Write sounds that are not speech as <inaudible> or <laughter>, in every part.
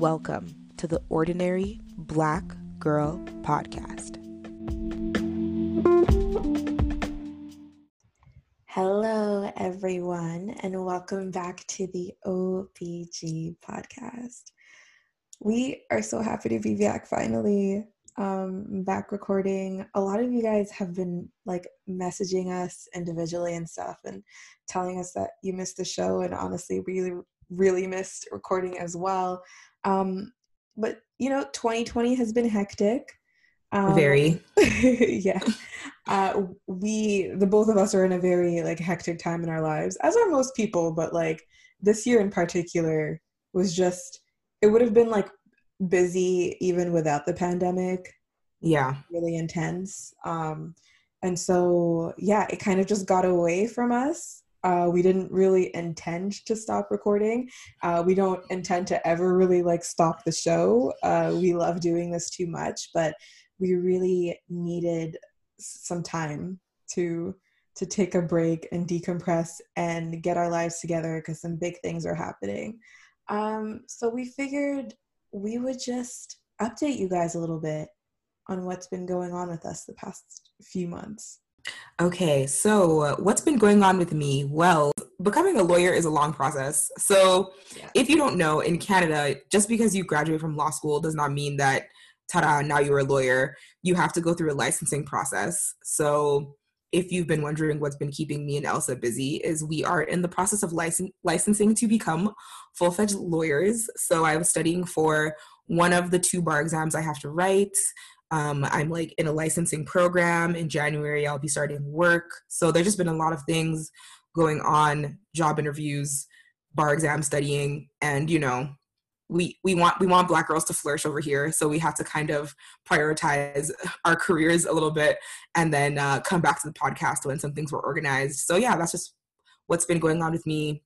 Welcome to the Ordinary Black Girl Podcast. Hello, everyone, and welcome back to the OBG podcast. We are so happy to be back finally, um, back recording. A lot of you guys have been like messaging us individually and stuff and telling us that you missed the show, and honestly, really, really missed recording as well. Um, but you know, 2020 has been hectic. Um, very. <laughs> yeah. Uh, we, the both of us, are in a very like hectic time in our lives, as are most people. But like this year in particular was just, it would have been like busy even without the pandemic. Yeah. Really intense. Um, and so yeah, it kind of just got away from us. Uh, we didn't really intend to stop recording. Uh, we don't intend to ever really like stop the show. Uh, we love doing this too much, but we really needed some time to to take a break and decompress and get our lives together because some big things are happening. Um, so we figured we would just update you guys a little bit on what's been going on with us the past few months. Okay, so what's been going on with me? Well, becoming a lawyer is a long process. So, yeah. if you don't know, in Canada, just because you graduate from law school does not mean that ta-da, now you're a lawyer. You have to go through a licensing process. So if you've been wondering what's been keeping me and Elsa busy, is we are in the process of licensing to become full-fledged lawyers. So I was studying for one of the two bar exams I have to write. Um, I'm like in a licensing program. In January, I'll be starting work. So there's just been a lot of things going on, job interviews, bar exam studying, and you know, we we want we want black girls to flourish over here so we have to kind of prioritize our careers a little bit and then uh, come back to the podcast when some things were organized so yeah that's just what's been going on with me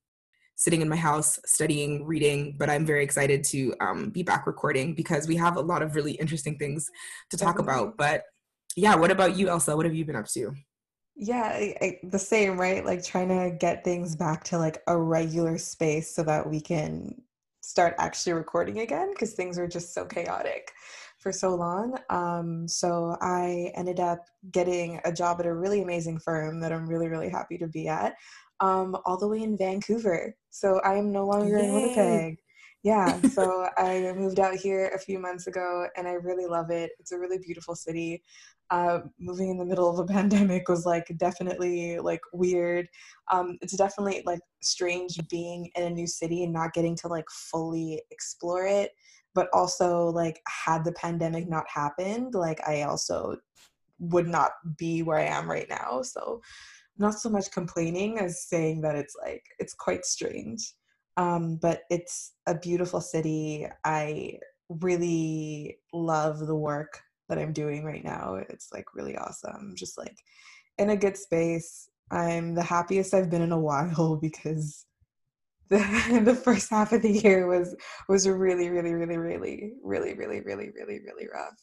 sitting in my house studying reading but i'm very excited to um, be back recording because we have a lot of really interesting things to talk about. But yeah what about you elsa? What have you been up to? Yeah I, I, the same right? Like trying to get things back to like a regular space so that we can start actually recording again because things were just so chaotic for so long. Um, so I ended up getting a job at a really amazing firm that I'm really, really happy to be at, um, all the way in Vancouver. So I am no longer Yay. in Winnipeg. Yeah, so <laughs> I moved out here a few months ago and I really love it. It's a really beautiful city uh, moving in the middle of a <laughs> pandemic was like definitely like weird. Um, it's definitely like strange being in a new city and not getting to like fully explore it. But also like had the pandemic not happened, like I also would not be where I am right now. So not so much complaining as saying that it's like it's quite strange. Um, but it's a beautiful city. I really love the work that I'm doing right now. It's like really awesome. Just like in a good space. I'm the happiest I've been in a while <laughs> because the <laughs> the first half of the year was was really really really really really really really really really rough.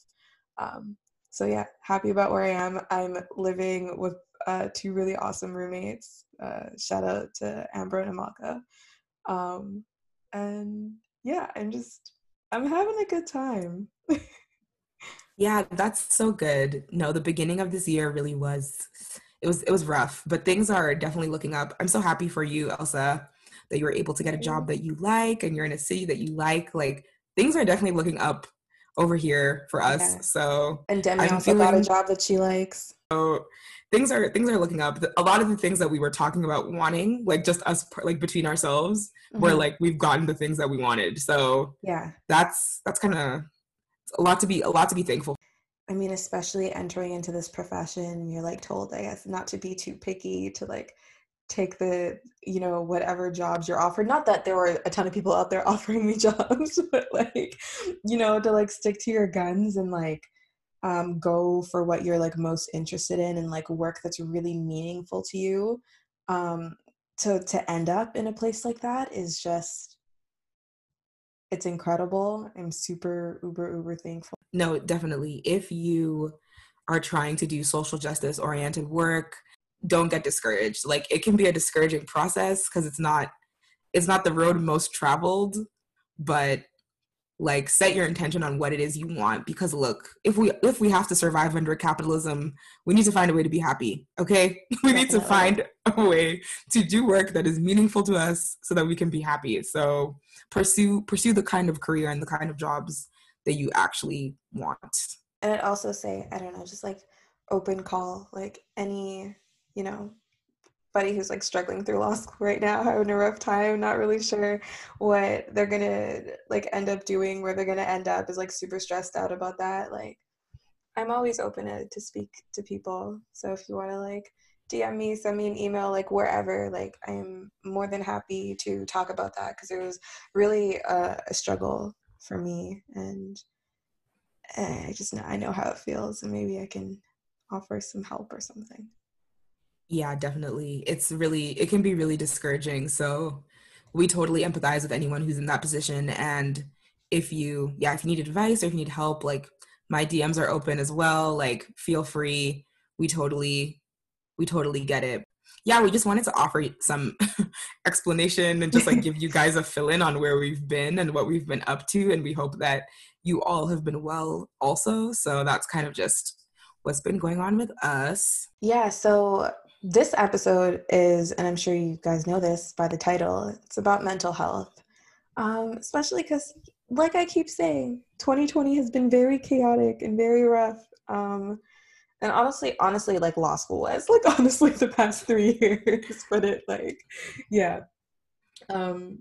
Um, so yeah, happy about where I am. I'm living with uh, two really awesome roommates. Uh, shout out to Amber and Amaka. Um, and yeah, I'm just I'm having a good time. <laughs> Yeah, that's so good. No, the beginning of this year really was it was it was rough, but things are definitely looking up. I'm so happy for you, Elsa, that you were able to get a job that you like and you're in a city that you like. Like things are definitely looking up over here for us. So and Demi I'm also feeling, got a job that she likes. So things are things are looking up. A lot of the things that we were talking about wanting, like just us like between ourselves, mm-hmm. were like we've gotten the things that we wanted. So yeah, that's that's kind of a lot to be a lot to be thankful. I mean, especially entering into this profession, you're like told, I guess, not to be too picky, to like take the, you know, whatever jobs you're offered. Not that there were a ton of people out there <laughs> offering me jobs, <laughs> but like, you know, to like stick to your guns and like um, go for what you're like most interested in and like work that's really meaningful to you. Um, to to end up in a place like that is just it's incredible. I'm super uber uber thankful. No, definitely. If you are trying to do social justice oriented work, don't get discouraged. Like it can be a discouraging process because it's not it's not the road most traveled, but like set your intention on what it is you want because look if we if we have to survive under capitalism we need to find a way to be happy okay? <laughs> We need to find a way to do work that is meaningful to us so that we can be happy. So pursue pursue the kind of career and the kind of jobs that you actually want. And i'd also say i don't know just like open call like any you know buddy who's like struggling through law school right now, <laughs> having a rough time, not really sure what they're gonna like end up doing, where they're gonna end up, is like super stressed out about that. Like, I'm always open to, to speak to people. So if you want to like DM me, send me an email, like wherever, like I'm more than happy to talk about that because it was really a, a struggle for me, and I just know I know how it feels, and maybe I can offer some help or something yeah definitely. It's really it can be really discouraging. So we totally empathize with anyone who's in that position. And if you yeah if you need advice or if you need help like my dms are open as well. Like feel free. We totally we totally get it. Yeah we just wanted to offer some <laughs> explanation and just like <laughs> give you guys a fill in on where we've been and what we've been up to. And we hope that you all have been well also. So that's kind of just what's been going on with us. Yeah so this episode is, and I'm sure you guys know this by the title, it's about mental health. Um, especially because, like I keep saying, 2020 has been very chaotic and very rough. Um, and honestly, honestly, like law school was, like <laughs> honestly, the past three years, <laughs> but it like, yeah, um,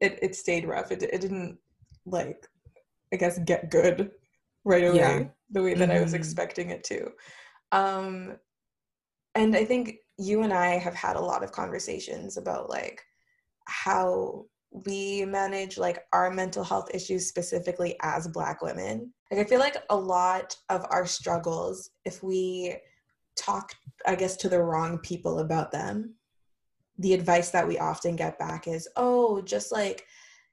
it it stayed rough. It it didn't like, I guess, get good right away yeah. the way that mm-hmm. I was mm-hmm. expecting it to. Um, and I think you and I have had a lot of conversations about like how we manage like our mental health issues specifically as black women. Like I feel like a lot of our struggles if we talk I guess to the wrong people about them, the advice that we often get back is, "Oh, just like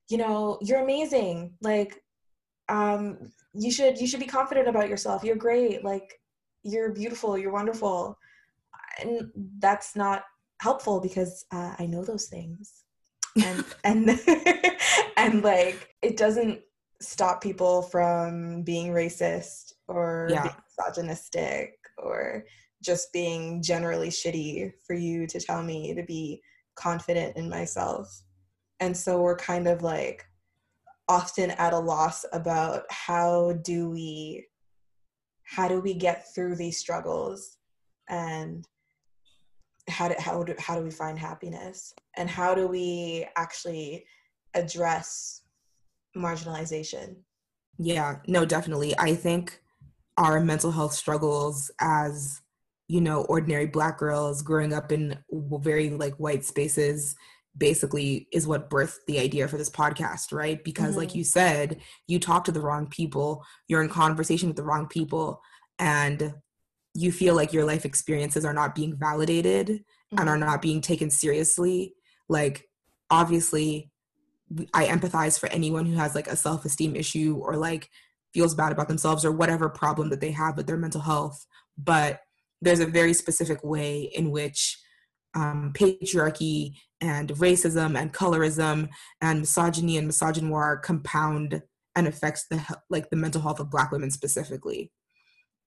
you know, you're amazing. Like um you should you should be confident about yourself. You're great. Like you're beautiful. You're wonderful." And that's not helpful because uh, I know those things, and <laughs> and <laughs> and like it doesn't stop people from being racist or yeah. being misogynistic or just being generally shitty for you to tell me to be confident in myself. And so we're kind of like often at a loss about how do we how do we get through these struggles and how do how do how do we find happiness? And how do we actually address marginalization? Yeah no definitely. I think our mental health struggles as you know ordinary black girls growing up in very like white spaces basically is what birthed the idea for this podcast right? Because mm-hmm. like you said you talk to the wrong people you're in conversation with the wrong people and you feel like your life experiences are not being validated mm-hmm. and are mm-hmm. not being taken seriously like obviously i empathize for anyone who has like a self-esteem issue or like feels bad about themselves or whatever problem that they have with their mental health but there's a very specific way in which um, patriarchy and racism and colorism and misogyny and misogynoir compound and affects the like the mental health of black women specifically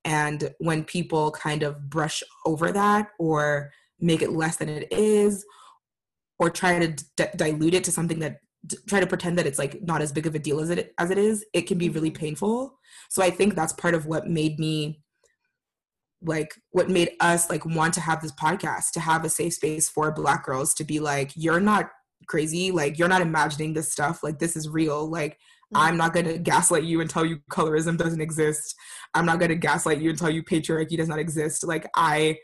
and when people kind of brush over that or make it less than it is, or try to d- dilute it to something that d- try to pretend that it's like not as big of a deal as it as it is, it can be really mm-hmm. painful. So I think that's part of what made me like what made us like want to have this podcast to have a safe space for black girls to be like you're not crazy like you're not imagining this stuff like this is real like I'm not going to gaslight you and tell you colorism doesn't exist. I'm not going to gaslight you and tell you patriarchy does not exist. Like, I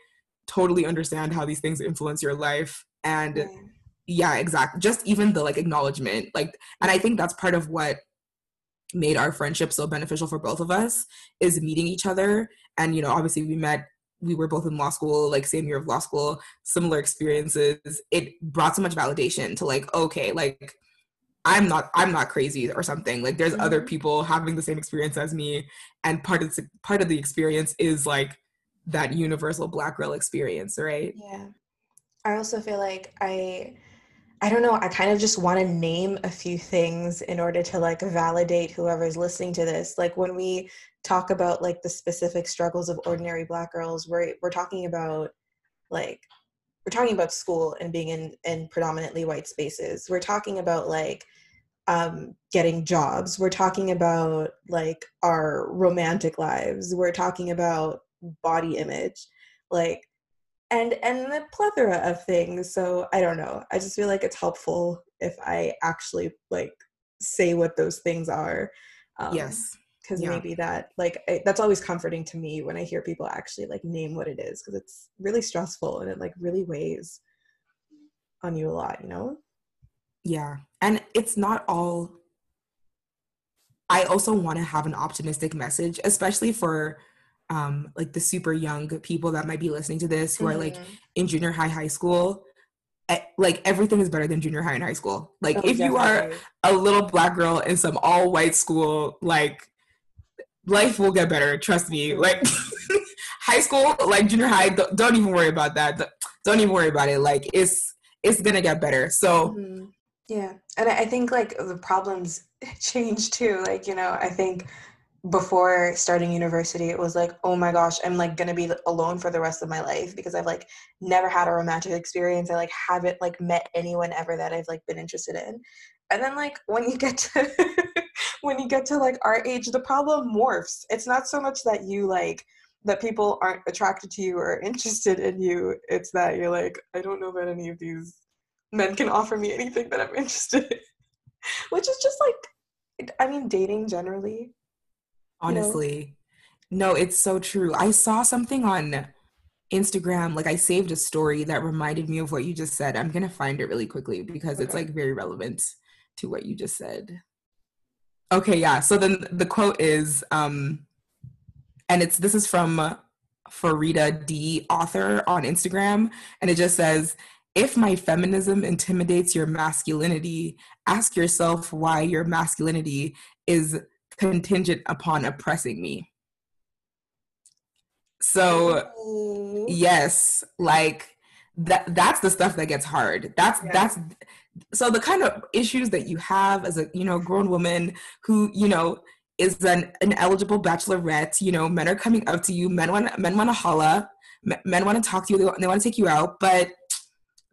totally understand how these things influence your life. And yeah, yeah exactly. Just even the like acknowledgement. Like, and I think that's part of what made our friendship so beneficial for both of us is meeting each other. And, you know, obviously we met we were both in law school, like same year of law school, similar experiences. It brought so much validation to like, okay, like I'm not I'm not crazy or something. Like there's mm-hmm. other people having the same experience as me, and part of the, part of the experience is like that universal black girl experience, right? Yeah. I also feel like I I don't know. I kind of just want to name a few things in order to like validate whoever's listening to this. Like when we talk about like the specific struggles of ordinary black girls, we're we're talking about like we're talking about school and being in in predominantly white spaces. We're talking about like um, getting jobs. We're talking about like our romantic lives. We're talking about body image, like and and the plethora of things. So I don't know. I just feel like it's helpful if I actually like say what those things are. Um, yes. Because yeah. maybe that like I, that's always comforting to me when I hear people actually like name what it is because it's really stressful and it like really weighs on you a lot. You know. Yeah. And it's not all. I also want to have an optimistic message, especially for um, like the super young people that might be listening to this who mm-hmm. are like mm-hmm. in junior high, high school. Like everything is better than junior high and high school. Like oh, if definitely. you are a little black girl in some all white school, like life will get better. Trust me. Mm-hmm. Like <laughs> high school, like junior high, don't, don't, even worry about that. Don't even worry about it. Like it's it's gonna get better. So mm-hmm. Yeah. And I think like the problems <laughs> change too. Like, you know, I think before starting university, it was like, oh my gosh, I'm like gonna be alone for the rest of my life because I've like never had a romantic experience. I like haven't like met anyone ever that I've like been interested in. And then like when you get to <laughs> when you get to like our age, the problem morphs. It's not so much that you like that people aren't attracted to you or <laughs> interested in you. It's that you're like, I don't know about any of these men can offer me anything that I'm interested in. <laughs> Which is just like, I mean, dating generally. Honestly. You know? No, it's so true. I saw something on Instagram, like I saved a story that reminded me of what you just said. I'm going to find it really quickly because okay. it's like very relevant to what you just said. Okay, yeah. So then the quote is, um, and it's this is from Farida D author on Instagram, and it just says, if my feminism intimidates your masculinity, ask yourself why your masculinity is contingent upon oppressing me. So, yes, like that that's the stuff that gets hard. That's yeah. that's so the kind of issues that you have as a, you know, grown woman who, you know, is an, an eligible bachelorette, you know, men are coming up to you, men want men want to holla, men want to talk to you, they, they want to take you out, but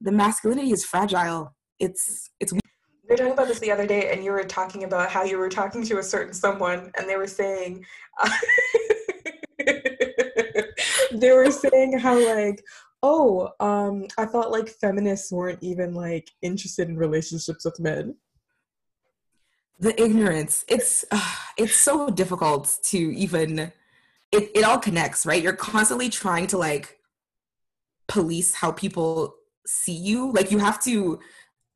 the masculinity is fragile. It's it's. We were talking about this the other day, and you were talking about how you were talking to a certain someone, and they were saying, uh, <laughs> they were saying how like, oh, um, I thought like feminists weren't even like interested in relationships with men. The ignorance. It's uh, it's so difficult to even. It it all connects, right? You're constantly trying to like police how people see you like you have to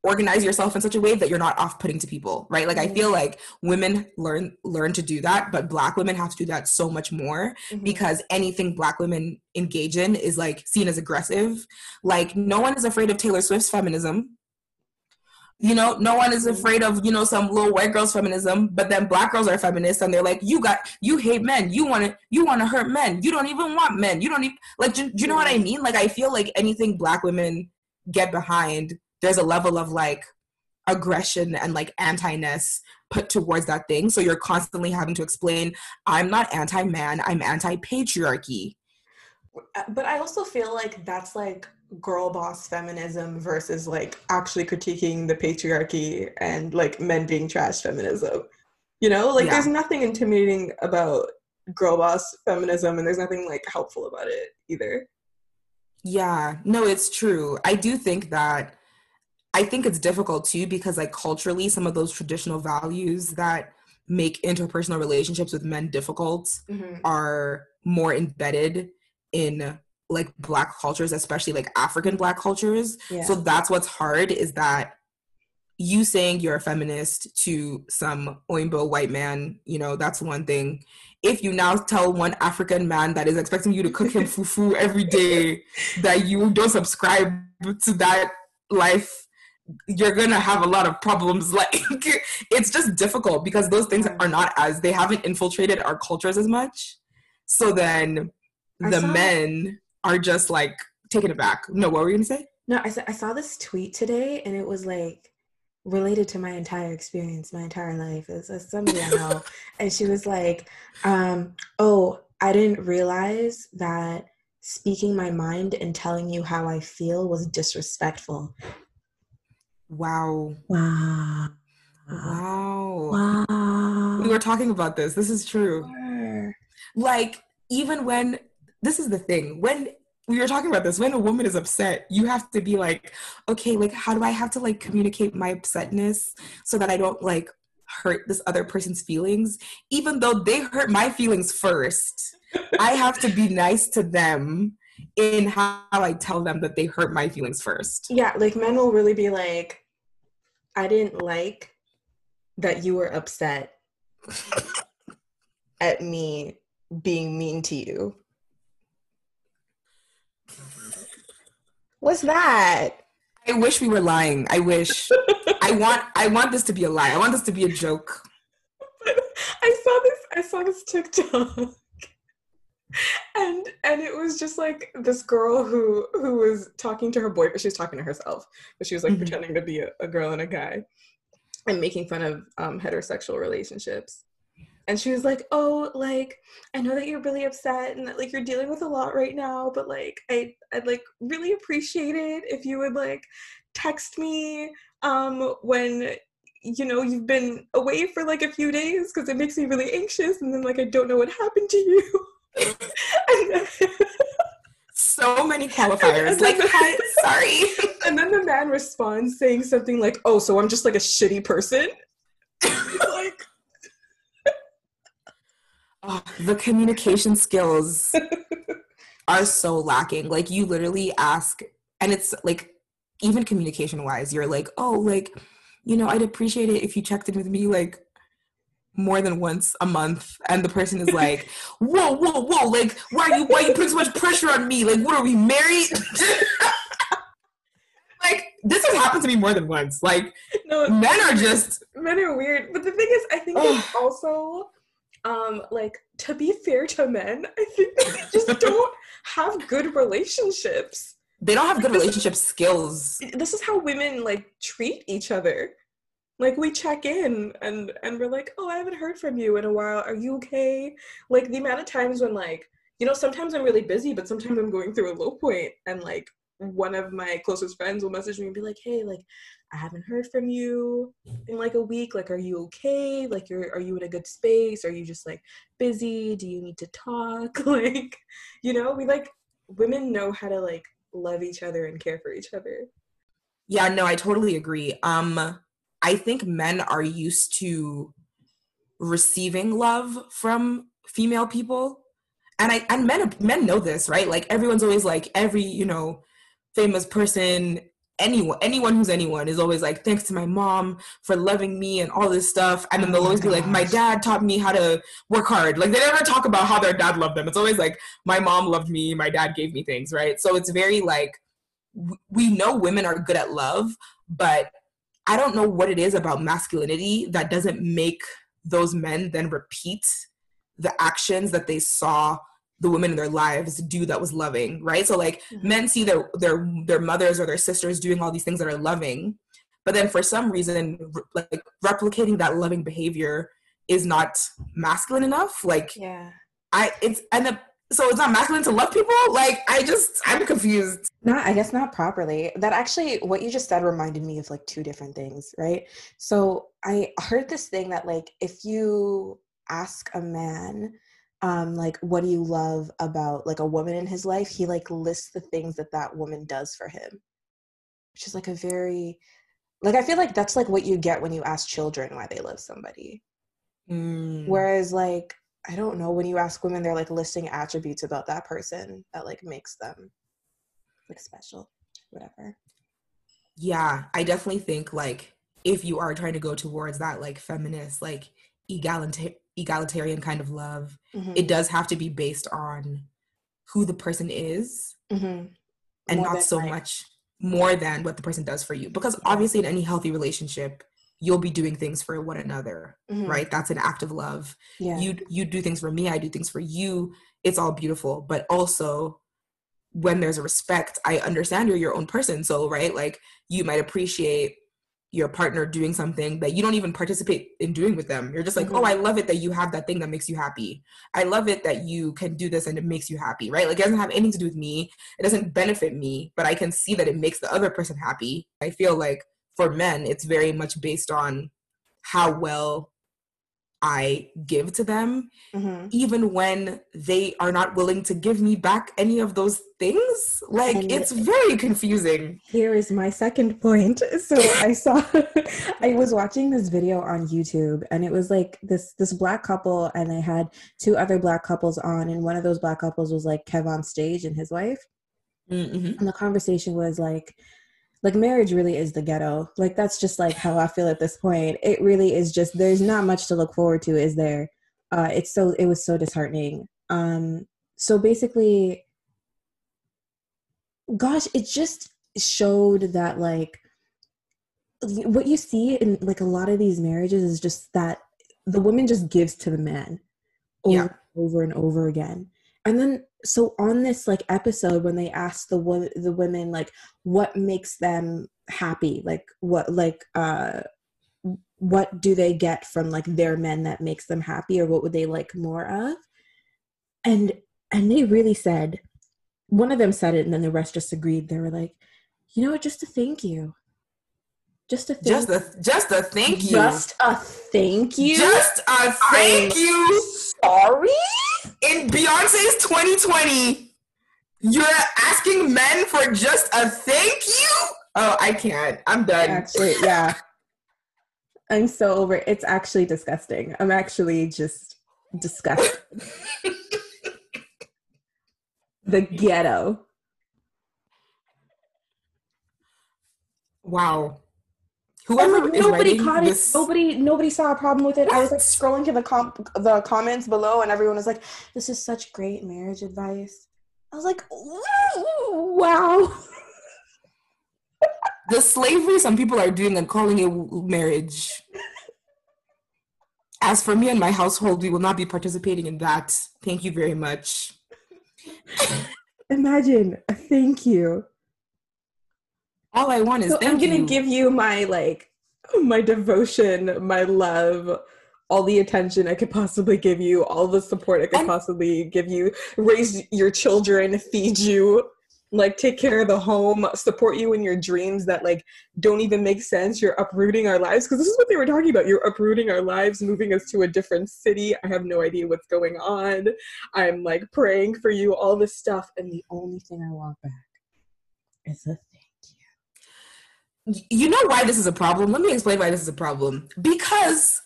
organize yourself in such a way that you're not off-putting to people right like i feel like women learn learn to do that but black women have to do that so much more mm-hmm. because anything black women engage in is like seen as aggressive like no one is afraid of taylor swift's feminism you know, no one is mm-hmm. afraid of, you know, some little white girls feminism, but then black girls are feminists and they're like, you got, you hate men. You want to, you want to hurt men. You don't even want men. You don't even, like, do, do you know what I mean? Like, I feel like anything black women get behind, there's a level of like aggression and like anti-ness put towards that thing. So you're constantly having to explain, I'm not anti-man, I'm anti-patriarchy. Uh, but I also feel like that's like girl boss feminism versus like actually critiquing the patriarchy and like men being trash feminism. You know, like yeah. there's nothing intimidating about girl boss feminism and there's nothing like helpful about it either. Yeah, no, it's true. I do think that I think it's difficult too because like culturally some of those traditional values that make interpersonal relationships with men difficult mm-hmm. are more embedded in like black cultures especially like african black cultures yeah. so that's what's hard is that you saying you're a feminist to some oimbo white man you know that's one thing if you now tell one african man that is expecting you to cook him fufu every day that you don't subscribe to that life you're gonna have a lot of problems <laughs> like it's just difficult because those things are not as they haven't infiltrated our cultures as much so then the men are just like taken aback. No, what were you gonna say? No, I, I saw this tweet today and it was like related to my entire experience, my entire life. It's somebody I know. <laughs> and she was like, um, oh, I didn't realize that speaking my mind and telling you how I feel was disrespectful. Wow. Wow. Wow. Wow. We were talking about this. This is true. Like, even when, this is the thing, when we were talking about this, when a woman is upset, you have to be like, okay, like, how do I have to like communicate my upsetness so that I don't like hurt this other person's feelings, even though they hurt my feelings first? I have to be nice to them in how I tell them that they hurt my feelings first. Yeah, like men will really be like, I didn't like that you were upset at me being mean to you. What's that? I wish we were lying. I wish. I want I want this to be a lie. I want this to be a joke. I saw this I saw this TikTok and and it was just like this girl who who was talking to her boyfriend she was talking to herself but she was like mm-hmm. pretending to be a, a, girl and a guy and making fun of um, heterosexual relationships and she was like oh like i know that you're really upset and that like you're dealing with a lot right now but like i i'd like really appreciate it if you would like text me um when you know you've been away for like a few days because it makes me really anxious and then like i don't know what happened to you <laughs> <laughs> so many <laughs> qualifiers. Like, hi, sorry. And then the man responds saying something like, "Oh, so I'm just like a shitty person." like, oh, the communication skills <laughs> are so lacking. Like, you literally ask, and it's like, even communication wise, you're like, "Oh, like." You know, I'd appreciate it if you checked in with me like more than once a month. And the person is like <laughs> whoa whoa whoa like why are you why are you putting so much pressure on me? Like what are we married? <laughs> Like this has happened to me more than once. Like no. men are just men are weird. But the thing is i think it's also um like to be fair to men i think they <laughs> just don't have good relationships. They don't have good relationship skills. this is how women like treat each other. Like we check in and and we're like oh i haven't heard from you in a while. Are you okay? Like the amount of times when like you know sometimes i'm really busy but sometimes i'm going through a low point and like one of my closest friends will message me and be like hey like i haven't heard from you in like a week. Like are you okay? Like you're are you in a good space? Are you just like busy? Do you need to talk? <laughs> Like you know we like women know how to like love each other and care for each other. Yeah no i totally agree. Um I think men are used to receiving love from female people. And I and men men know this, right? Like everyone's always like every, you know, famous person, anyone anyone who's anyone is always like thanks to my mom for loving me and all this stuff. And then they'll oh always be like my dad taught me how to work hard. Like they never talk about how their dad loved them. It's always like my mom loved me, my dad gave me things, right? So it's very like we know women are good at love, but I don't know what it is about masculinity that doesn't make those men then repeat the actions that they saw the women in their lives do that was loving, right? So like mm-hmm. men see their their their mothers or their sisters doing all these things that are loving, but then for some reason like replicating that loving behavior is not masculine enough. Like yeah. I it's and the so it's not masculine to love people like i just i'm confused not i guess not properly that actually what you just said reminded me of like two different things right so i heard this thing that like if you ask a man um like what do you love about like a woman in his life he like lists the things that that woman does for him which is like a very like i feel like that's like what you get when you ask children why they love somebody mm. whereas like I don't know when you ask women, they're like listing attributes about that person that like makes them like special, whatever. Yeah, I definitely think like if you are trying to go towards that like feminist, like egalita- egalitarian kind of love, mm-hmm. it does have to be based on who the person is mm-hmm. and more not so much more than what the person does for you. Because obviously, in any healthy relationship, you'll be doing things for one another mm-hmm. right that's an act of love yeah. you you do things for me i do things for you it's all beautiful but also when there's a respect, I understand you're your own person. So, right, like you might appreciate your partner doing something that you don't even participate in doing with them. You're just like, oh, mm-hmm. oh, I love it that you have that thing that makes you happy. I love it that you can do this and it makes you happy, right? Like it doesn't have anything to do with me. It doesn't benefit me, but I can see that it makes the other person happy. I feel like for men, it's very much based on how well I give to them, mm-hmm. even when they are not willing to give me back any of those things. Like and it's very confusing. Here is my second point. <laughs> So I saw <laughs> I was watching this video on YouTube and it was like this this black couple and they had two other black couples on and one of those black couples was like Kev on stage and his wife. Mm-hmm. And the conversation was like like marriage really is the ghetto. Like that's just like how i feel at this point. It really is just there's not much to look forward to is there? Uh it's so it was so disheartening. Um so basically gosh it just showed that like what you see in like a lot of these marriages is just that the woman just gives to the man over, yeah. over and over again and then so on this like episode when they asked the wo- the women like what makes them happy? Like what like uh what do they get from like their men that makes them happy or what would they like more of? And and they really said one of them said it and then the rest just agreed. They were like you know what? Just a thank you. Just a thank just a just a thank you. Just a thank you. Just a thank you. Sorry in Beyonce's 2020, you're asking men for just a thank you? Oh, I can't. I'm done. Actually, yeah. <laughs> I'm so over it. It's actually disgusting. I'm actually just disgusted. <laughs> the ghetto. Wow. Whoever nobody caught this... it. Nobody nobody saw a problem with it. I was like scrolling to the com- the comments below, and everyone was like, "This is such great marriage advice." I was like, "Wow." <laughs> the slavery some people are doing and calling it marriage. As for me and my household, we will not be participating in that. Thank you very much. Imagine a thank you all I want is so I'm gonna you. give you my like my devotion, my love, all the attention I could possibly give you, all the support I could and- possibly give you, raise your children, feed you, like take care of the home, support you in your dreams that like don't even make sense. You're uprooting our lives because this is what they were talking about. You're uprooting our lives, moving us to a different city. I have no idea what's going on. I'm like praying for you, all this stuff, and the only thing I want back is a you know why this is a problem? Let me explain why this is a problem. Because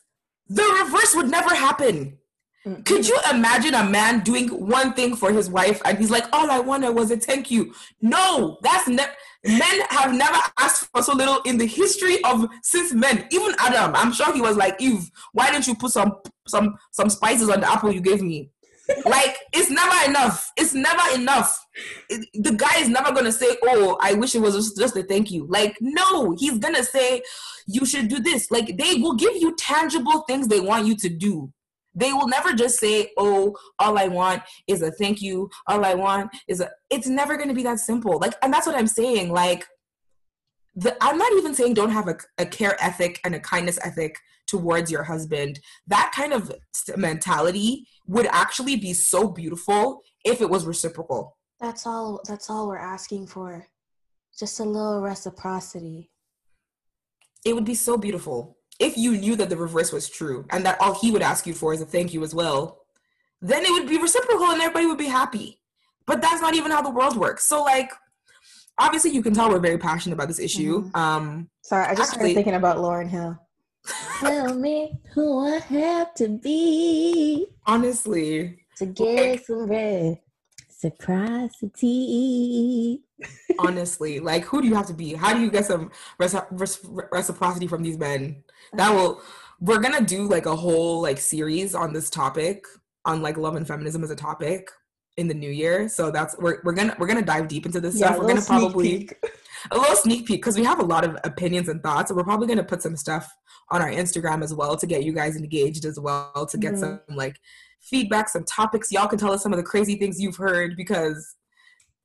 the reverse would never happen. Mm-hmm. Could you imagine a man doing one thing for his wife and he's like, all I wanted was a thank you? No, that's never. Men have never asked for so little in the history of since men. Even Adam, I'm sure he was like, Eve, why didn't you put some some some spices on the apple you gave me? like it's never enough. It's never enough. It, the guy is never gonna say, "Oh, I wish it was just, a thank you." Like, no, he's gonna say, "You should do this." Like, they will give you tangible things they want you to do. They will never just say, "Oh, all I want is a thank you." All I want is a. It's never gonna be that simple. Like, and that's what I'm saying. Like, the, I'm not even saying don't have a, a care ethic and a kindness ethic towards your husband. That kind of mentality would actually be so beautiful if it was reciprocal. That's all that's all we're asking for. Just a little reciprocity. It would be so beautiful if you knew that the reverse was true and that all he would ask you for is a thank you as well. Then it would be reciprocal and everybody would be happy. But that's not even how the world works. So like obviously you can tell we're very passionate about this issue. Mm-hmm. Um sorry, I just actually, started thinking about Lauryn Hill. Tell me who I have to be. Honestly. To get some reciprocity. honestly, like who do you have to be? How do you get some reciprocity from these men? That will. We're gonna do like a whole like series on this topic on like love and feminism as a topic in the new year. So that's we're we're gonna we're gonna dive deep into this yeah, stuff. We're gonna probably a little sneak peek because we have a lot of opinions and thoughts. And we're probably gonna put some stuff on our Instagram as well to get you guys engaged as well to get mm-hmm. some like feedback, some topics. Y'all can tell us some of the crazy things you've heard because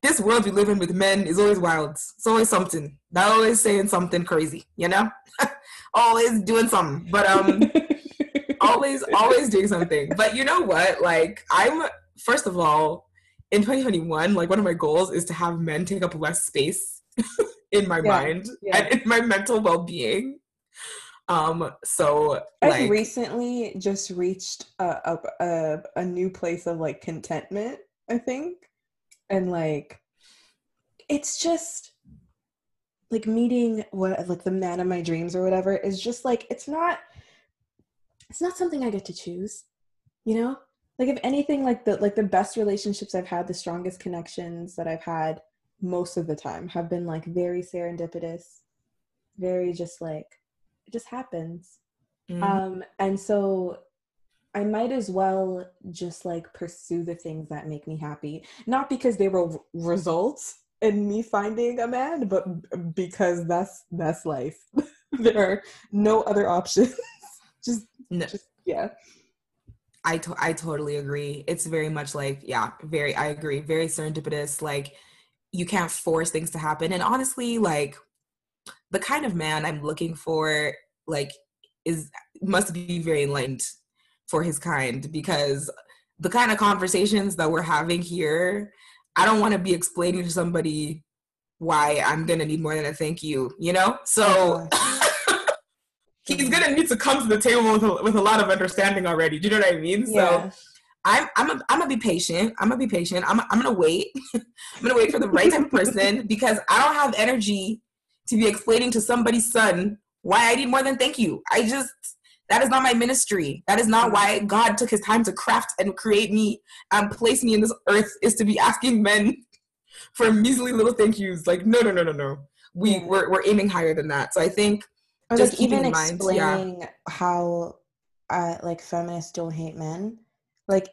this world we live in with men is always wild. It's always something. They're always saying something crazy, you know? <laughs> always doing something. But um <laughs> always, always doing something. But you know what? Like I'm first of all, in 2021, like one of my goals is to have men take up less space <laughs> in my yeah, mind yeah. and in my mental well-being. Um, so like, I recently just reached a, a, a a new place of like contentment, I think. And like it's just like meeting what like the man of my dreams or whatever is just like it's not it's not something I get to choose, you know? Like if anything like the like the best relationships I've had, the strongest connections that I've had most of the time have been like very serendipitous, very just like it just happens. Mm-hmm. Um, and so I might as well just like pursue the things that make me happy, not because they will results in me finding a man, but because that's that's life. <laughs> there are no other options. <laughs> just, no. just yeah. I, to- I totally agree. It's very much like, yeah, very, I agree. Very serendipitous. Like, you can't force things to happen. And honestly, like, the kind of man I'm looking for, like, is must be very enlightened for his kind because the kind of conversations that we're having here, I don't want to be explaining to somebody why I'm gonna need more than a thank you, you know? So <laughs> he's gonna need to come to the table with a, with a lot of understanding already. Do you know what I mean? Yeah. So I'm I'm a, I'm gonna be patient. I'm gonna be patient. I'm I'm gonna wait. <laughs> I'm gonna wait for the right type of person because I don't have energy to be explaining to somebody's son why I need more than thank you. I just that is not my ministry. That is not why God took his time to craft and create me and place me in this earth is to be asking men for measly little thank yous. Like, no, no, no, no, no. We, we're, we're aiming higher than that. So I think or just like even explaining yeah. how uh, like feminists don't hate men. Like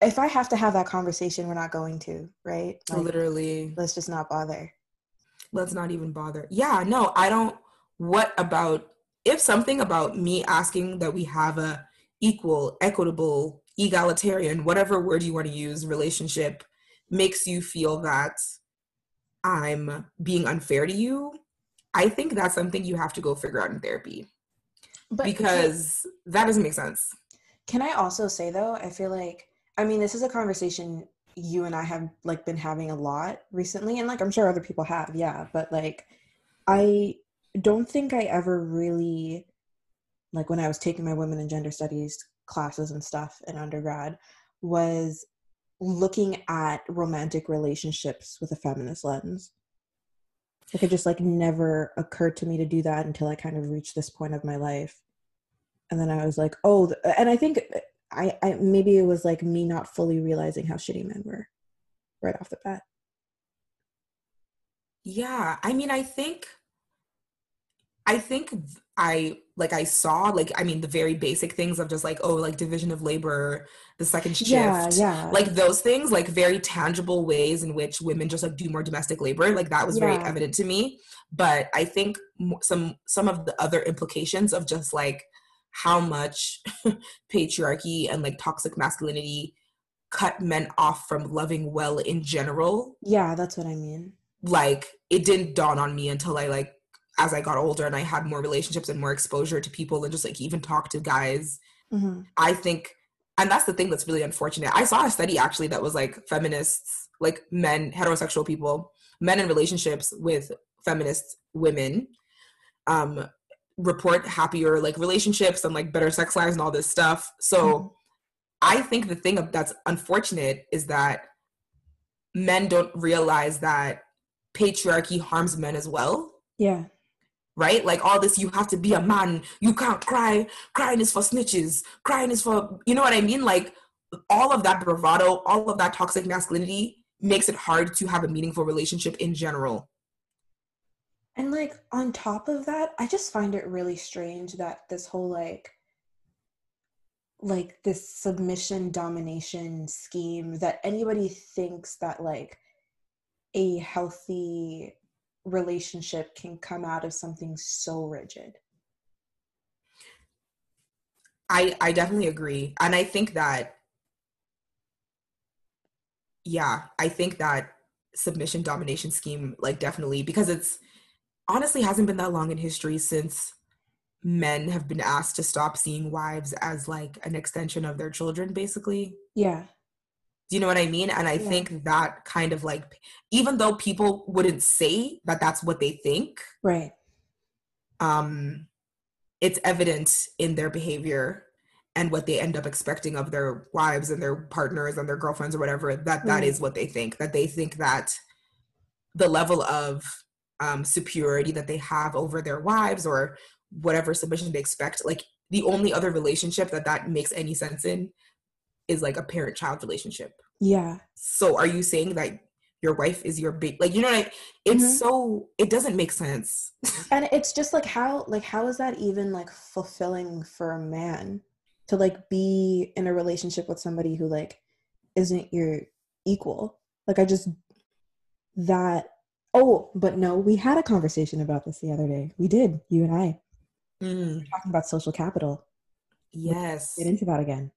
if I have to have that conversation, we're not going to, right? Like, Literally. Let's just not bother. Let's not even bother. Yeah, no, I don't. What about if something about me asking that we have a equal, equitable, egalitarian, whatever word you want to use, relationship makes you feel that I'm being unfair to you, I think that's something you have to go figure out in therapy. But because that doesn't make sense. Can I also say though, I feel like I mean this is a conversation you and I have like been having a lot recently and like I'm sure other people have, yeah, but like I don't think I ever really like when I was taking my women and gender studies classes and stuff in undergrad was looking at romantic relationships with a feminist lens. Like it just like never occurred to me to do that until I kind of reached this point of my life. And then I was like, oh, and I think I, I maybe it was like me not fully realizing how shitty men were right off the bat. Yeah, I mean, I think I think I like I saw like I mean the very basic things of just like oh like division of labor, the second shift, yeah, yeah. like those things like very tangible ways in which women just like do more domestic labor like that was yeah. very evident to me. But I think some some of the other implications of just like how much <laughs> patriarchy and like toxic masculinity cut men off from loving well in general. Yeah, that's what I mean. Like it didn't dawn on me until I like as I got older and I had more relationships and more exposure to people and just like even talk to guys, mm-hmm. I think, and that's the thing that's really unfortunate. I saw a study actually that was like feminists, like men, heterosexual people, men in relationships with feminist women, um, report happier like relationships and like better sex lives and all this stuff. So mm-hmm. I think the thing that's unfortunate is that men don't realize that patriarchy harms men as well. Yeah right? Like all this, you have to be a man. You can't cry. Crying is for snitches. Crying is for, you know what I mean? Like all of that bravado, all of that toxic masculinity makes it hard to have a meaningful relationship in general. And like on top of that, I just find it really strange that this whole like like this submission domination scheme that anybody thinks that like a healthy relationship can come out of something so rigid. I I definitely agree. And I think that yeah, I think that submission domination scheme like definitely because it's honestly hasn't been that long in history since men have been asked to stop seeing wives as like an extension of their children basically yeah do you know what i mean and i yeah. think that kind of like even though people wouldn't say that that's what they think right um it's evident in their behavior and what they end up expecting of their wives and their partners and their girlfriends or whatever that that mm. is what they think that they think that the level of um, superiority that they have over their wives or whatever submission they expect like the only other relationship that that makes any sense in is like a parent child relationship. Yeah. So are you saying that your wife is your big like you know like it's mm-hmm. so it doesn't make sense. <laughs> And it's just like how like how is that even like fulfilling for a man to like be in a relationship with somebody who like isn't your equal? Like i just that oh but no we had a conversation about this the other day. We did you and i. Mm. talking about social capital. Yes. get into that again.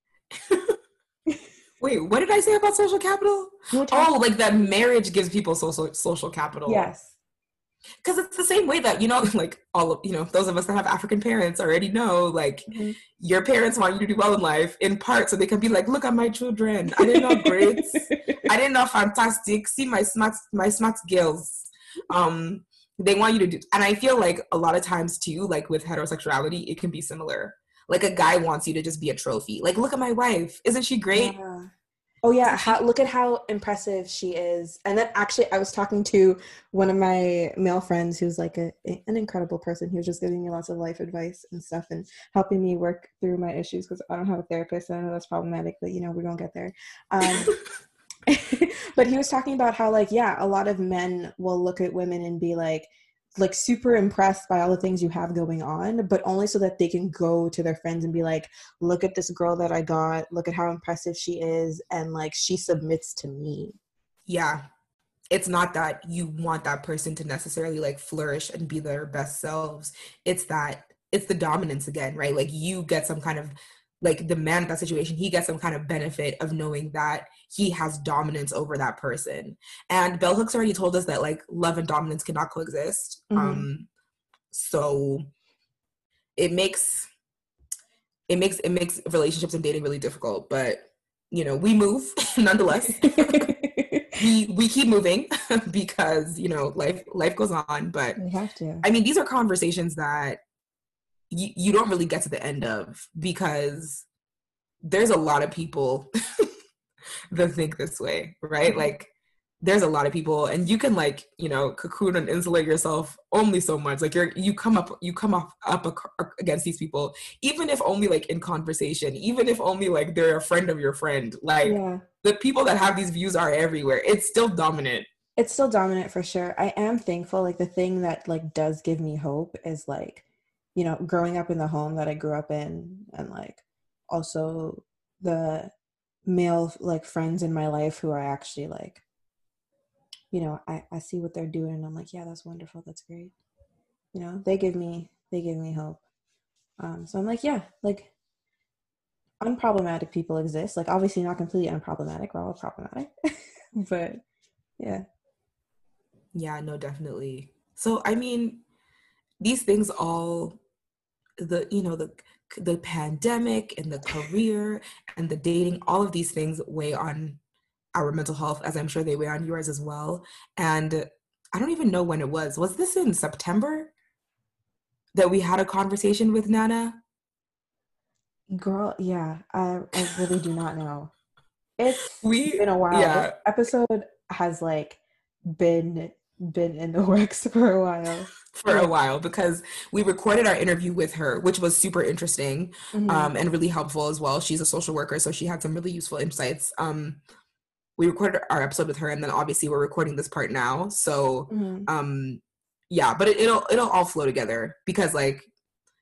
<laughs> Wait what did i say about social capital? Oh like that marriage gives people social social capital. Yes. Because it's the same way that you know <laughs> like all of you know those of us that have african parents already know like mm-hmm. your parents want you to do well in life in part so they can be like look at my children. I didn't know grades. <laughs> I didn't know fantastic. See my smart my smart girls um they want you to do and i feel like a lot of times too like with heterosexuality it can be similar like a guy wants you to just be a trophy like look at my wife isn't she great yeah. Oh yeah, how, look at how impressive she is. And then actually, I was talking to one of my male friends who's like a, an incredible person. He was just giving me lots of life advice and stuff, and helping me work through my issues because I don't have a therapist. I know that's problematic, but you know we don't get there. Um, <laughs> <laughs> but he was talking about how like yeah, a lot of men will look at women and be like, like super impressed by all the things you have going on, but only so that they can go to their friends and be like, look at this girl that I got, look at how impressive she is, and like she submits to me. Yeah. It's not that you want that person to necessarily like flourish and be their best selves. It's that it's the dominance again, right? Like you get some kind of like the man in that situation, he gets some kind of benefit of knowing that he has dominance over that person. And Bell Hooks already told us that like love and dominance cannot coexist. Mm-hmm. Um, so it makes it makes it makes relationships and dating really difficult. But you know, we move <laughs> nonetheless. <laughs> we we keep moving <laughs> because you know life life goes on. But we have to. I mean, these are conversations that you, you don't really get to the end of because there's a lot of people <laughs> that think this way, right? Mm-hmm. Like there's a lot of people and you can like, you know, cocoon and insulate yourself only so much. Like you're you come up you come up up against these people even if only like in conversation, even if only like they're a friend of your friend. Like yeah. the people that have these views are everywhere. It's still dominant. It's still dominant for sure. I am thankful like the thing that like does give me hope is like you know, growing up in the home that I grew up in and like also the male like friends in my life who are actually like you know, I, I see what they're doing and I'm like, yeah, that's wonderful. That's great. You know, they give me they give me hope. Um, so I'm like, yeah, like unproblematic people exist. Like obviously not completely unproblematic, we're all problematic. <laughs> but yeah. Yeah, no, definitely. So I mean, these things all the you know the the pandemic and the career and the dating all of these things weigh on our mental health as i'm sure they weigh on yours as well. And i don't even know when it was. Was this in september that we had a conversation with nana? Girl yeah i, I really do not know. It's <laughs> we, been a while. Yeah. episode has like been been in the <laughs> works for a while for a while because we recorded our interview with her, which was super interesting mm-hmm. um, and really helpful as well. She's a social worker, so she had some really useful insights. Um, we recorded our episode with her, and then obviously we're recording this part now. So, mm-hmm. um, yeah, but it, it'll it'll all flow together because like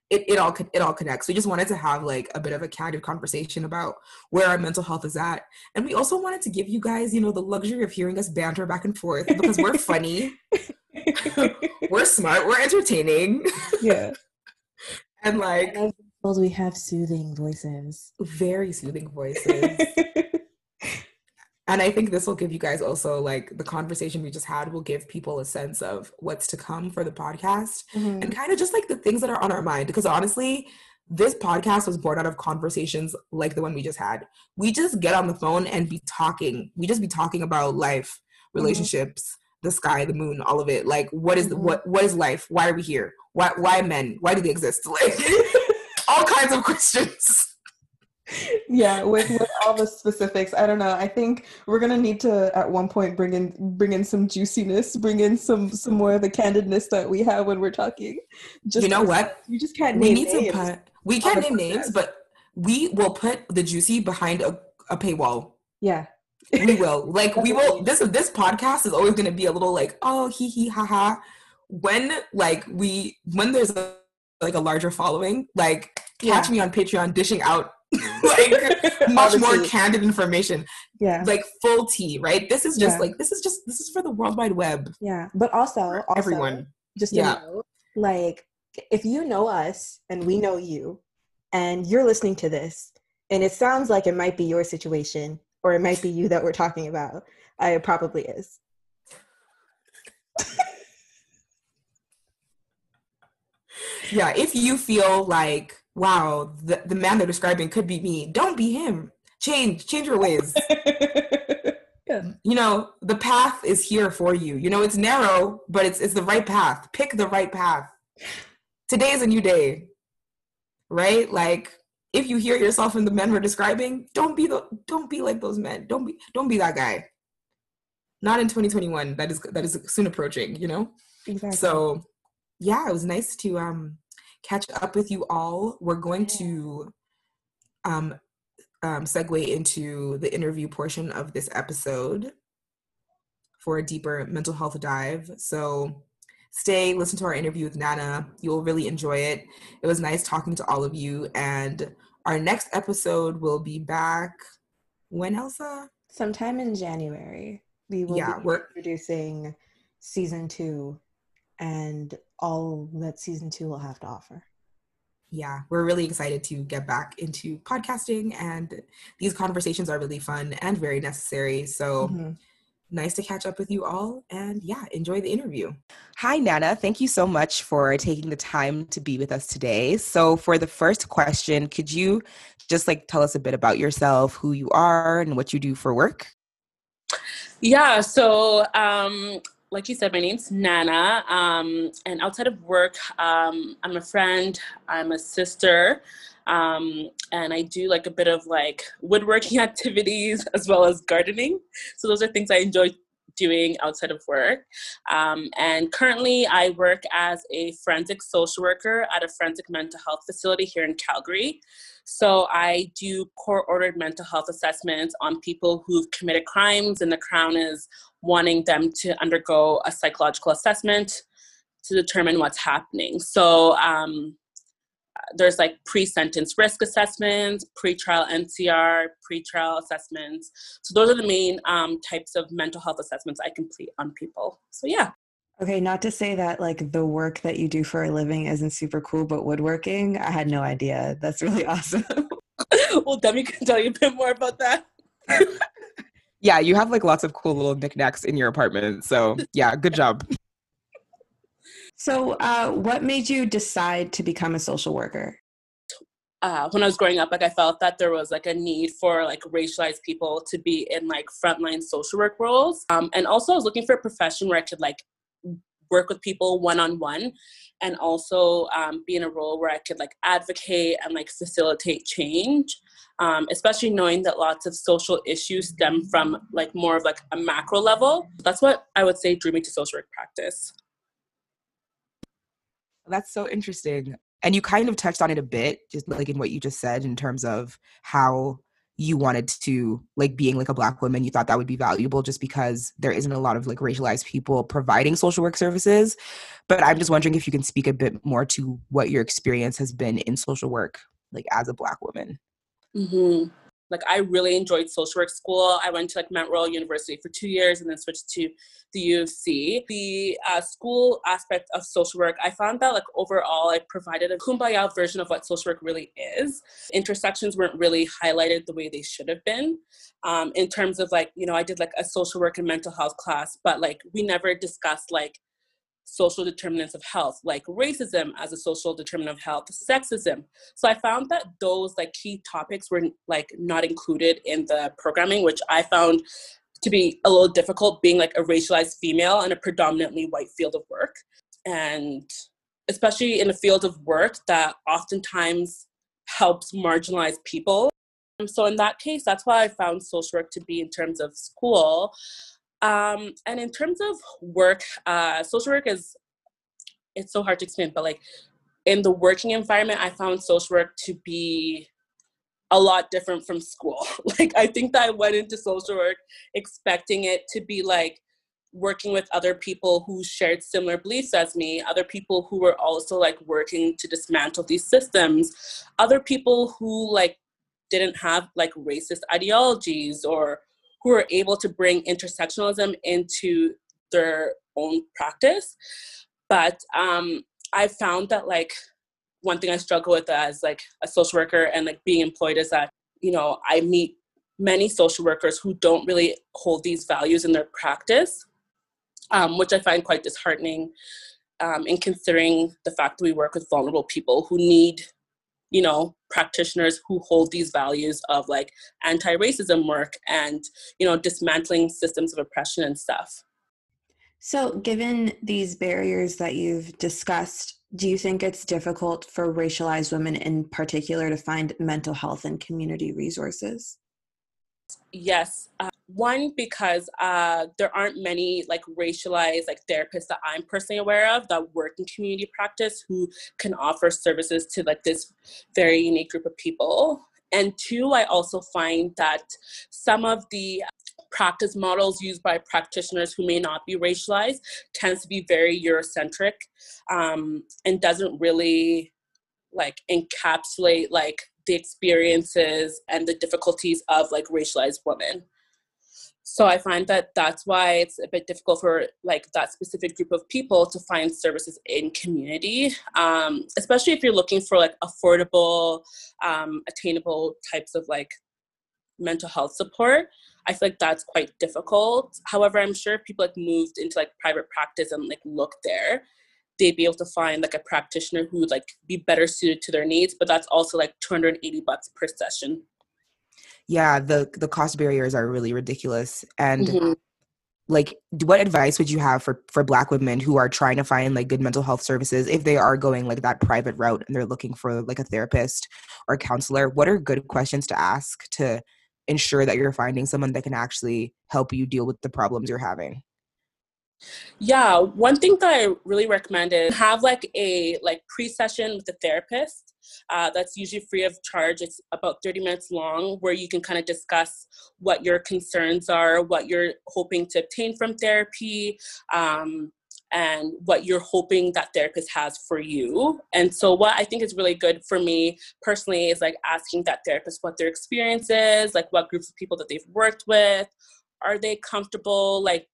it, it all it all connects. We just wanted to have like a bit of a candid conversation about where our mental health is at, and we also wanted to give you guys, you know, the luxury of hearing us banter back and forth because we're funny. <laughs> we're smart. We're entertaining. Yeah. <laughs> and like, and we have soothing voices. Very soothing voices. <laughs> and I think this will give you guys also like the conversation we just had will give people a sense of what's to come for the podcast mm-hmm. and kind of just like the things that are on our mind. Because honestly, this podcast was born out of conversations like the one we just had. We just get on the phone and be talking. We just be talking about life, mm-hmm. relationships, mm-hmm. the sky, the moon, all of it. Like what is mm-hmm. what what is life? Why are we here? Why why men? Why do they exist? <laughs> Like all kinds of questions yeah with, with all the specifics i don't know i think we're gonna need to at one point bring in bring in some juiciness bring in some some more of the candidness that we have when we're talking. Just you know what? you just can't we need to put we can't name names but we will put the juicy behind a, a paywall. Yeah. We will. <laughs> Like we will this this podcast is always going to be a little like oh hee hee ha ha. When like we when there's a like a larger following like catch yeah. me on patreon dishing out <laughs> <laughs> like much more candid information. Yeah. Like full tea, right? This is just yeah. like this is just this is for the World Wide Web. Yeah. But also, also everyone. Just yeah. Know, like if you know us and we know you and you're listening to this and it sounds like it might be your situation or it might be you that we're talking about. Uh, it probably is. <laughs> yeah, if you feel like wow, the, the man they're describing could be me. Don't be him. Change, change your ways. <laughs> yeah. You know, the path is here for you. You know, it's narrow, but it's it's the right path. Pick the right path. Today is a new day. Right? Like if you hear yourself in the men we're describing, don't be the don't be like those men. Don't be don't be that guy. Not in 2021. That is that is soon approaching, you know? Exactly. So yeah, it was nice to um catch up with you all. We're going to um, um, segue into the interview portion of this episode for a deeper mental health dive. So stay, listen to our interview with Nana. You'll really enjoy it. It was nice talking to all of you. And our next episode will be back when, Elsa? Sometime in January. We will yeah, be we're, introducing season two and all that season two will have to offer. Yeah, we're really excited to get back into podcasting, and these conversations are really fun and very necessary. So, mm-hmm. nice to catch up with you all, and yeah, enjoy the interview. Hi, Nana. Thank you so much for taking the time to be with us today. So, for the first question, could you just like tell us a bit about yourself, who you are, and what you do for work? Yeah, so um, like you said, my name's Nana. Um, and outside of work, um, I'm a friend, I'm a sister, um, and I do like a bit of like woodworking <laughs> activities as well as gardening. So those are things I enjoy doing outside of work. Um, and currently, I work as a forensic social worker at a forensic mental health facility here in Calgary. So I do court ordered mental health assessments on people who've committed crimes, and the Crown is wanting them to undergo a psychological assessment to determine what's happening. So um, there's like pre-sentence risk assessments, pre-trial NCR, pre-trial assessments. So those are the main um, types of mental health assessments I complete on people. So yeah. Okay, not to say that like the work that you do for a living isn't super cool, but woodworking, I had no idea. That's really <laughs> awesome. <laughs> well, Demi can tell you a bit more about that. <laughs> yeah, you have like lots of cool little knickknacks in your apartment. So yeah, good <laughs> job. So, uh, what made you decide to become a social worker? Uh, when I was growing up, like I felt that there was like a need for like racialized people to be in like frontline social work roles, um, and also I was looking for a profession where I could like work with people one on one and also um, be in a role where I could like advocate and like facilitate change. Um, especially knowing that lots of social issues stem from like more of like a macro level. That's what I would say drew me to social work practice. That's so interesting. And you kind of touched on it a bit, just like in what you just said, in terms of how you wanted to like being like a black woman you thought that would be valuable just because there isn't a lot of like racialized people providing social work services but i'm just wondering if you can speak a bit more to what your experience has been in social work like as a black woman mm-hmm. like I really enjoyed social work school. I went to like Mount Royal University for two years and then switched to the U of C. The uh, school aspect of social work, I found that like overall it provided a kumbaya version of what social work really is. Intersections weren't really highlighted the way they should have been. Um, in terms of like, you know, I did like a social work and mental health class, but like we never discussed like social determinants of health, like racism as a social determinant of health, sexism. So I found that those like key topics were like not included in the programming, which I found to be a little difficult being like a racialized female in a predominantly white field of work. And especially in a field of work that oftentimes helps marginalized people. So in that case, that's why I found social work to be in terms of school um, and in terms of work, uh, social work is it's so hard to explain, but like in the working environment, I found social work to be a lot different from school. <laughs> like I think that I went into social work expecting it to be like working with other people who shared similar beliefs as me, other people who were also like working to dismantle these systems, other people who like didn't have like racist ideologies or who are able to bring intersectionalism into their own practice. But um, I found that like one thing I struggle with as like a social worker and like being employed is that you know I meet many social workers who don't really hold these values in their practice, um, which I find quite disheartening. Um, in considering the fact that we work with vulnerable people who need you know practitioners who hold these values of like anti-racism work and you know dismantling systems of oppression and stuff. So given these barriers that you've discussed do you think it's difficult for racialized women in particular to find mental health and community resources yes uh, one because uh, there aren't many like racialized like therapists that i'm personally aware of that work in community practice who can offer services to like this very unique group of people. And two i also find that some of the practice models used by practitioners who may not be racialized tends to be very eurocentric um, and doesn't really like encapsulate like the experiences and the difficulties of like racialized women. So i find that that's why it's a bit difficult for like that specific group of people to find services in community um, especially if you're looking for like affordable um, attainable types of like mental health support i feel like that's quite difficult. However i'm sure people like moved into like private practice and like look there they'd be able to find like a practitioner who would like be better suited to their needs but that's also like 280 bucks per session. Yeah the the cost barriers are really ridiculous and mm-hmm. like what advice would you have for for black women who are trying to find like good mental health services if they are going like that private route and they're looking for like a therapist or a counselor? What are good questions to ask to ensure that you're finding someone that can actually help you deal with the problems you're having yeah, one thing that I really recommend is have like a like pre-session with a therapist. Uh, that's usually free of charge. It's about 30 minutes long, where you can kind of discuss what your concerns are, what you're hoping to obtain from therapy, um, and what you're hoping that therapist has for you. And so, what I think is really good for me personally is like asking that therapist what their experience is, like what groups of people that they've worked with, are they comfortable like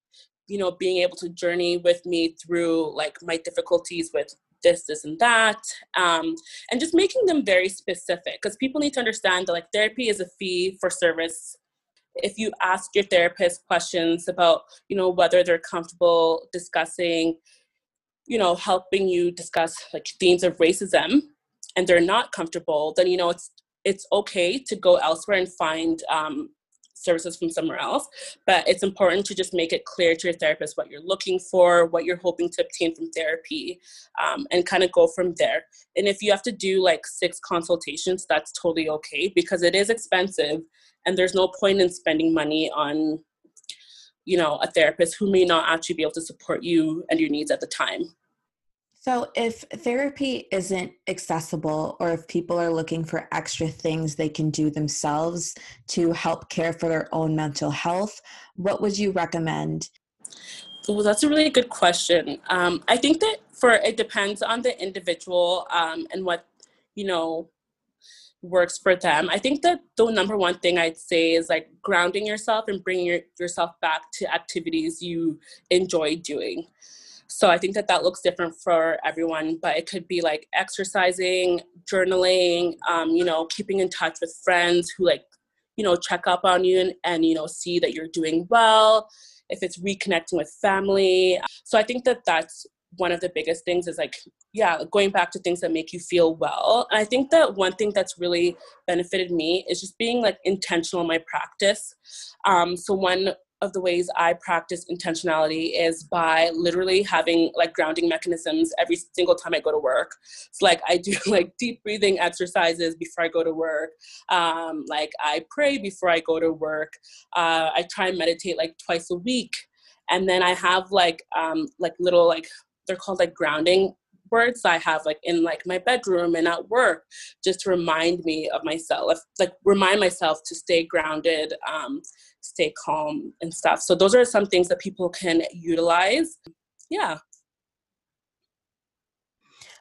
you know being able to journey with me through like my difficulties with this this and that um, and just making them very specific because people need to understand that like therapy is a fee for service. If you ask your therapist questions about you know whether they're comfortable discussing you know helping you discuss like themes of racism and they're not comfortable then you know it's it's okay to go elsewhere and find um, services from somewhere else. But it's important to just make it clear to your therapist what you're looking for, what you're hoping to obtain from therapy, um, and kind of go from there. And if you have to do like six consultations, that's totally okay because it is expensive and there's no point in spending money on you know a therapist who may not actually be able to support you and your needs at the time so, if therapy isn't accessible, or if people are looking for extra things they can do themselves to help care for their own mental health, what would you recommend? Well, that's a really good question. Um, I think that for it depends on the individual um, and what you know works for them. I think that the number one thing I'd say is like grounding yourself and bringing your, yourself back to activities you enjoy doing. So I think that that looks different for everyone, but it could be like exercising, journaling, um, you know, keeping in touch with friends who like, you know, check up on you and, and you know, see that you're doing well. If it's reconnecting with family. So I think that that's one of the biggest things is like yeah going back to things that make you feel well and i think that one thing that's really benefited me is just being like intentional in my practice um, so one of the ways i practice intentionality is by literally having like grounding mechanisms every single time i go to work. So like i do <laughs> like deep breathing exercises before i go to work. Um, like i pray before i go to work. Uh, i try and meditate like twice a week. And then i have like um like little like they're called like grounding words I have like in like my bedroom and at work just to remind me of myself, like remind myself to stay grounded, um, stay calm and stuff. So those are some things that people can utilize. Yeah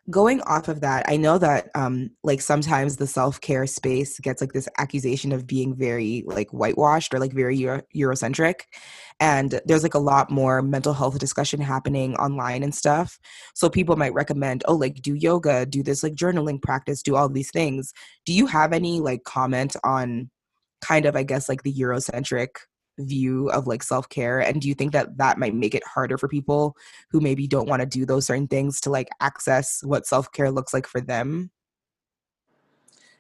going off of that i know that um like sometimes the self-care space gets like this accusation of being very like whitewashed or like very Euro- eurocentric and there's like a lot more mental health discussion happening online and stuff so people might recommend oh like do yoga do this like journaling practice do all these things do you have any like comment on kind of i guess like the eurocentric view of like self-care and do you think that that might make it harder for people who maybe don't want to do those certain things to like access what self-care looks like for them?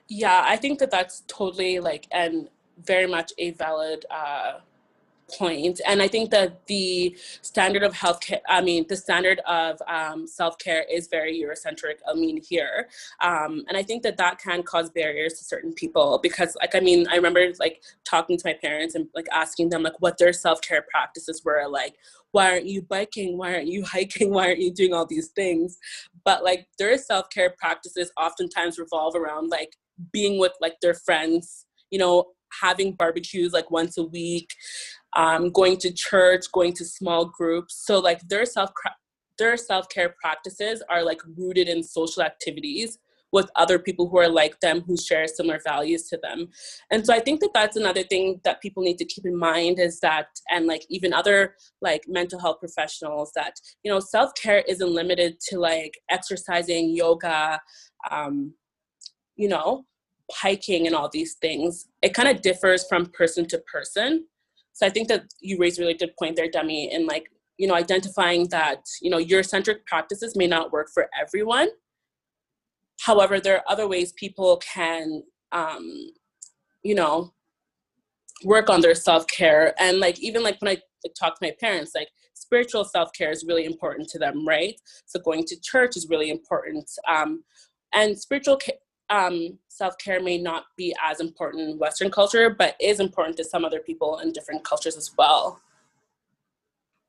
Yeah i think that that's totally like and very much a valid uh point. And i think that the standard of healthcare i mean the standard of um, self-care is very eurocentric i mean here. Um, and i think that that can cause barriers to certain people because like i mean i remember like talking to my parents and like asking them like what their self-care practices were like why aren't you biking? Why aren't you <laughs> hiking? Why aren't you doing all these things? But like their self-care practices oftentimes revolve around like being with like their friends you know having barbecues like once a week um, going to church, going to small groups. So like their self their self care practices are like rooted in social activities with other people who are like them who share similar values to them. And so i think that that's another thing that people need to keep in mind is that and like even other like mental health professionals that you know self-care isn't limited to like exercising yoga um, you know hiking and all these things. It kind of differs from person to person so I think that you raised a really good point there, Demi, in like, you know, identifying that, you know, Eurocentric practices may not work for everyone. However, there are other ways people can, um, you know, work on their self-care. And like, even like when I like, talk to my parents, like spiritual self-care is really important to them, right? So going to church is really important. Um, and spiritual um, self care may not be as important in Western culture, but is important to some other people in different cultures as well.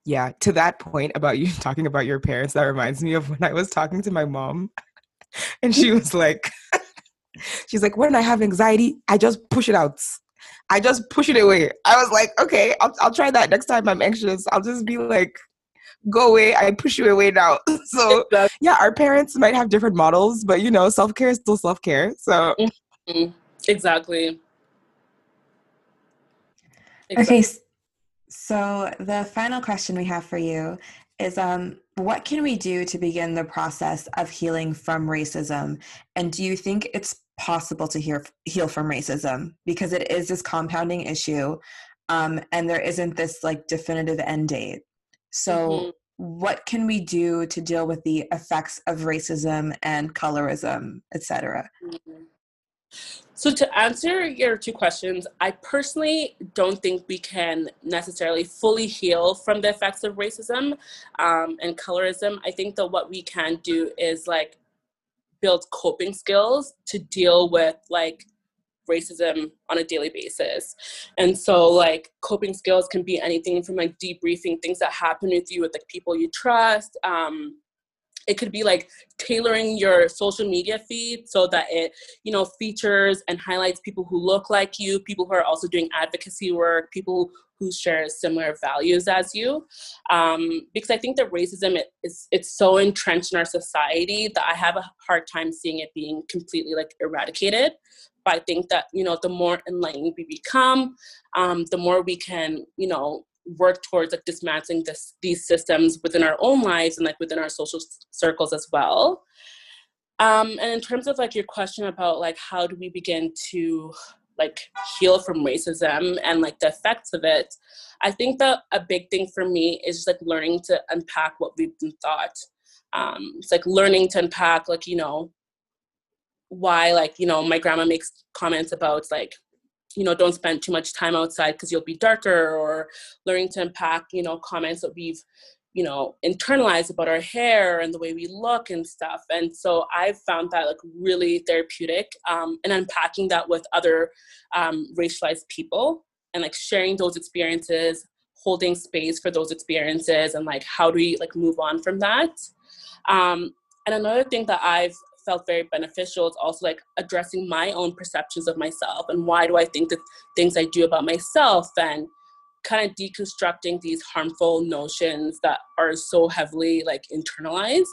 Yeah, to that point about you <laughs> talking about your parents, that reminds me of when I was talking to my mom, <laughs> and she was like, <laughs> she's like, when I have anxiety, I just push it out. I just push it away. I was like, okay, I'll, I'll try that next time I'm anxious. I'll just be like, go away. I push you away now. <laughs> so exactly. yeah, our parents might have different models, but you know, self care is still self care. So mm-hmm. exactly. exactly. Okay. So the final question we have for you is um, what can we do to begin the process of healing from racism? And do you think it's possible to heal, heal from racism? Because it is this compounding issue um, and there isn't this like definitive end date. So, mm-hmm. what can we do to deal with the effects of racism and colorism, etc.? Mm-hmm. So, to answer your two questions, I personally don't think we can necessarily fully heal from the effects of racism um, and colorism. I think that what we can do is like build coping skills to deal with like racism on a daily basis. And so like coping skills can be anything from like debriefing things that happen with you with like people you trust, um, it could be like tailoring your social media feed so that it you know features and highlights people who look like you people who are also doing advocacy work people who share similar values as you um, because i think that racism is it's so entrenched in our society that i have a hard time seeing it being completely like eradicated but i think that you know the more enlightened we become um, the more we can you know work towards like dismantling this these systems within our own lives and like within our social circles as well. Um and in terms of like your question about like how do we begin to like heal from racism and like the effects of it i think that a big thing for me is just like learning to unpack what we've been taught. Um it's like learning to unpack like you know why like you know my grandma makes comments about like you know don't spend too much time outside because you'll be darker or learning to unpack you know comments that we've you know internalized about our hair and the way we look and stuff. And so i've found that like really therapeutic um, and unpacking that with other um, racialized people and like sharing those experiences holding space for those experiences and like how do we like move on from that? Um, and another thing that i've felt very beneficial. Is also like addressing my own perceptions of myself and why do I think the things I do about myself and kind of deconstructing these harmful notions that are so heavily like internalized.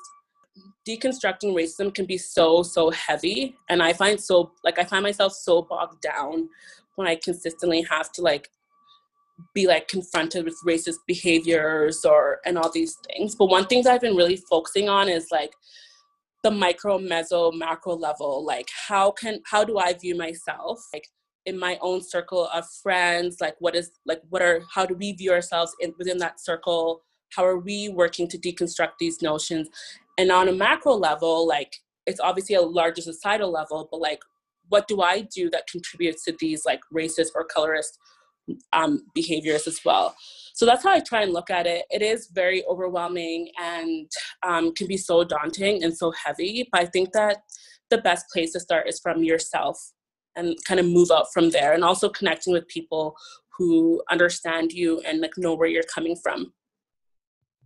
Deconstructing racism can be so so heavy and i find so like i find myself so bogged down when i consistently have to like be like confronted with racist behaviors or and all these things. But one thing that i've been really focusing on is like the micro meso macro level like how can how do i view myself like in my own circle of friends? Like what is like what are how do we view ourselves in within that circle? How are we working to deconstruct these notions? And on a macro level like it's obviously a larger societal level but like what do i do that contributes to these like racist or colorist um, behaviors as well. So that's how I try and look at it. It is very overwhelming and um, can be so daunting and so heavy. But I think that the best place to start is from yourself and kind of move out from there and also connecting with people who understand you and like know where you're coming from.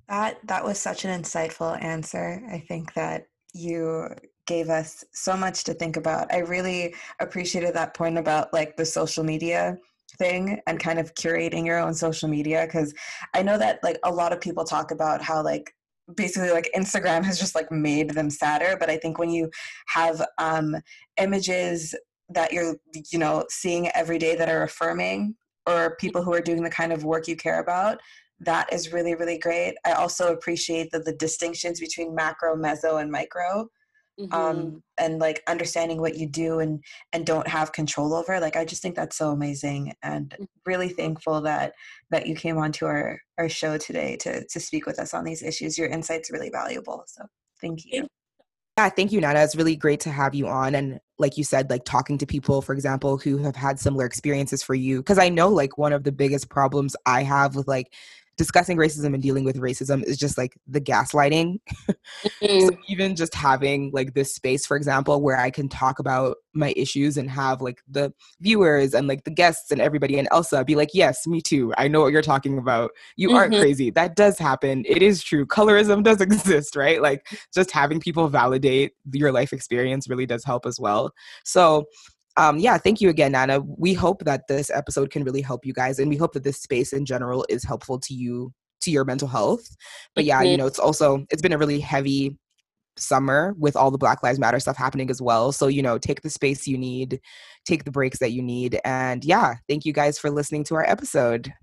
That that was such an insightful answer. I think that you gave us so much to think about. I really appreciated that point about like the social media thing and kind of curating your own social media because i know that like a lot of people talk about how like basically like instagram has just like made them sadder but i think when you have um images that you're you know seeing every day that are affirming or people who are doing the kind of work you care about that is really really great. I also appreciate that the distinctions between macro meso and micro mm-hmm. um, and like understanding what you do and and don't have control over like i just think that's so amazing and mm-hmm. really thankful that that you came onto our our show today to to speak with us on these issues your insights really valuable so thank you yeah, thank you, Nana. It's really great to have you on. And like you said, like talking to people, for example, who have had similar experiences for you. Cause I know like one of the biggest problems I have with like discussing racism and dealing with racism is just like the gaslighting. <laughs> Mm-hmm. so even just having like this space, for example, where I can talk about my issues and have like the viewers and like the guests and everybody and Elsa be like, yes, me too. I know what you're talking about. You mm-hmm. aren't crazy. That does happen. It is true. Colorism does <laughs> exist, right? Like just having people validate your life experience really does help as well. So um, yeah, thank you again, Nana. We hope that this episode can really help you guys, and we hope that this space in general is helpful to you to your mental health. But yeah, you know, it's also it's been a really heavy summer with all the Black Lives Matter stuff happening as well. So, you know, take the space you need, take the breaks that you need. And yeah, thank you guys for listening to our episode.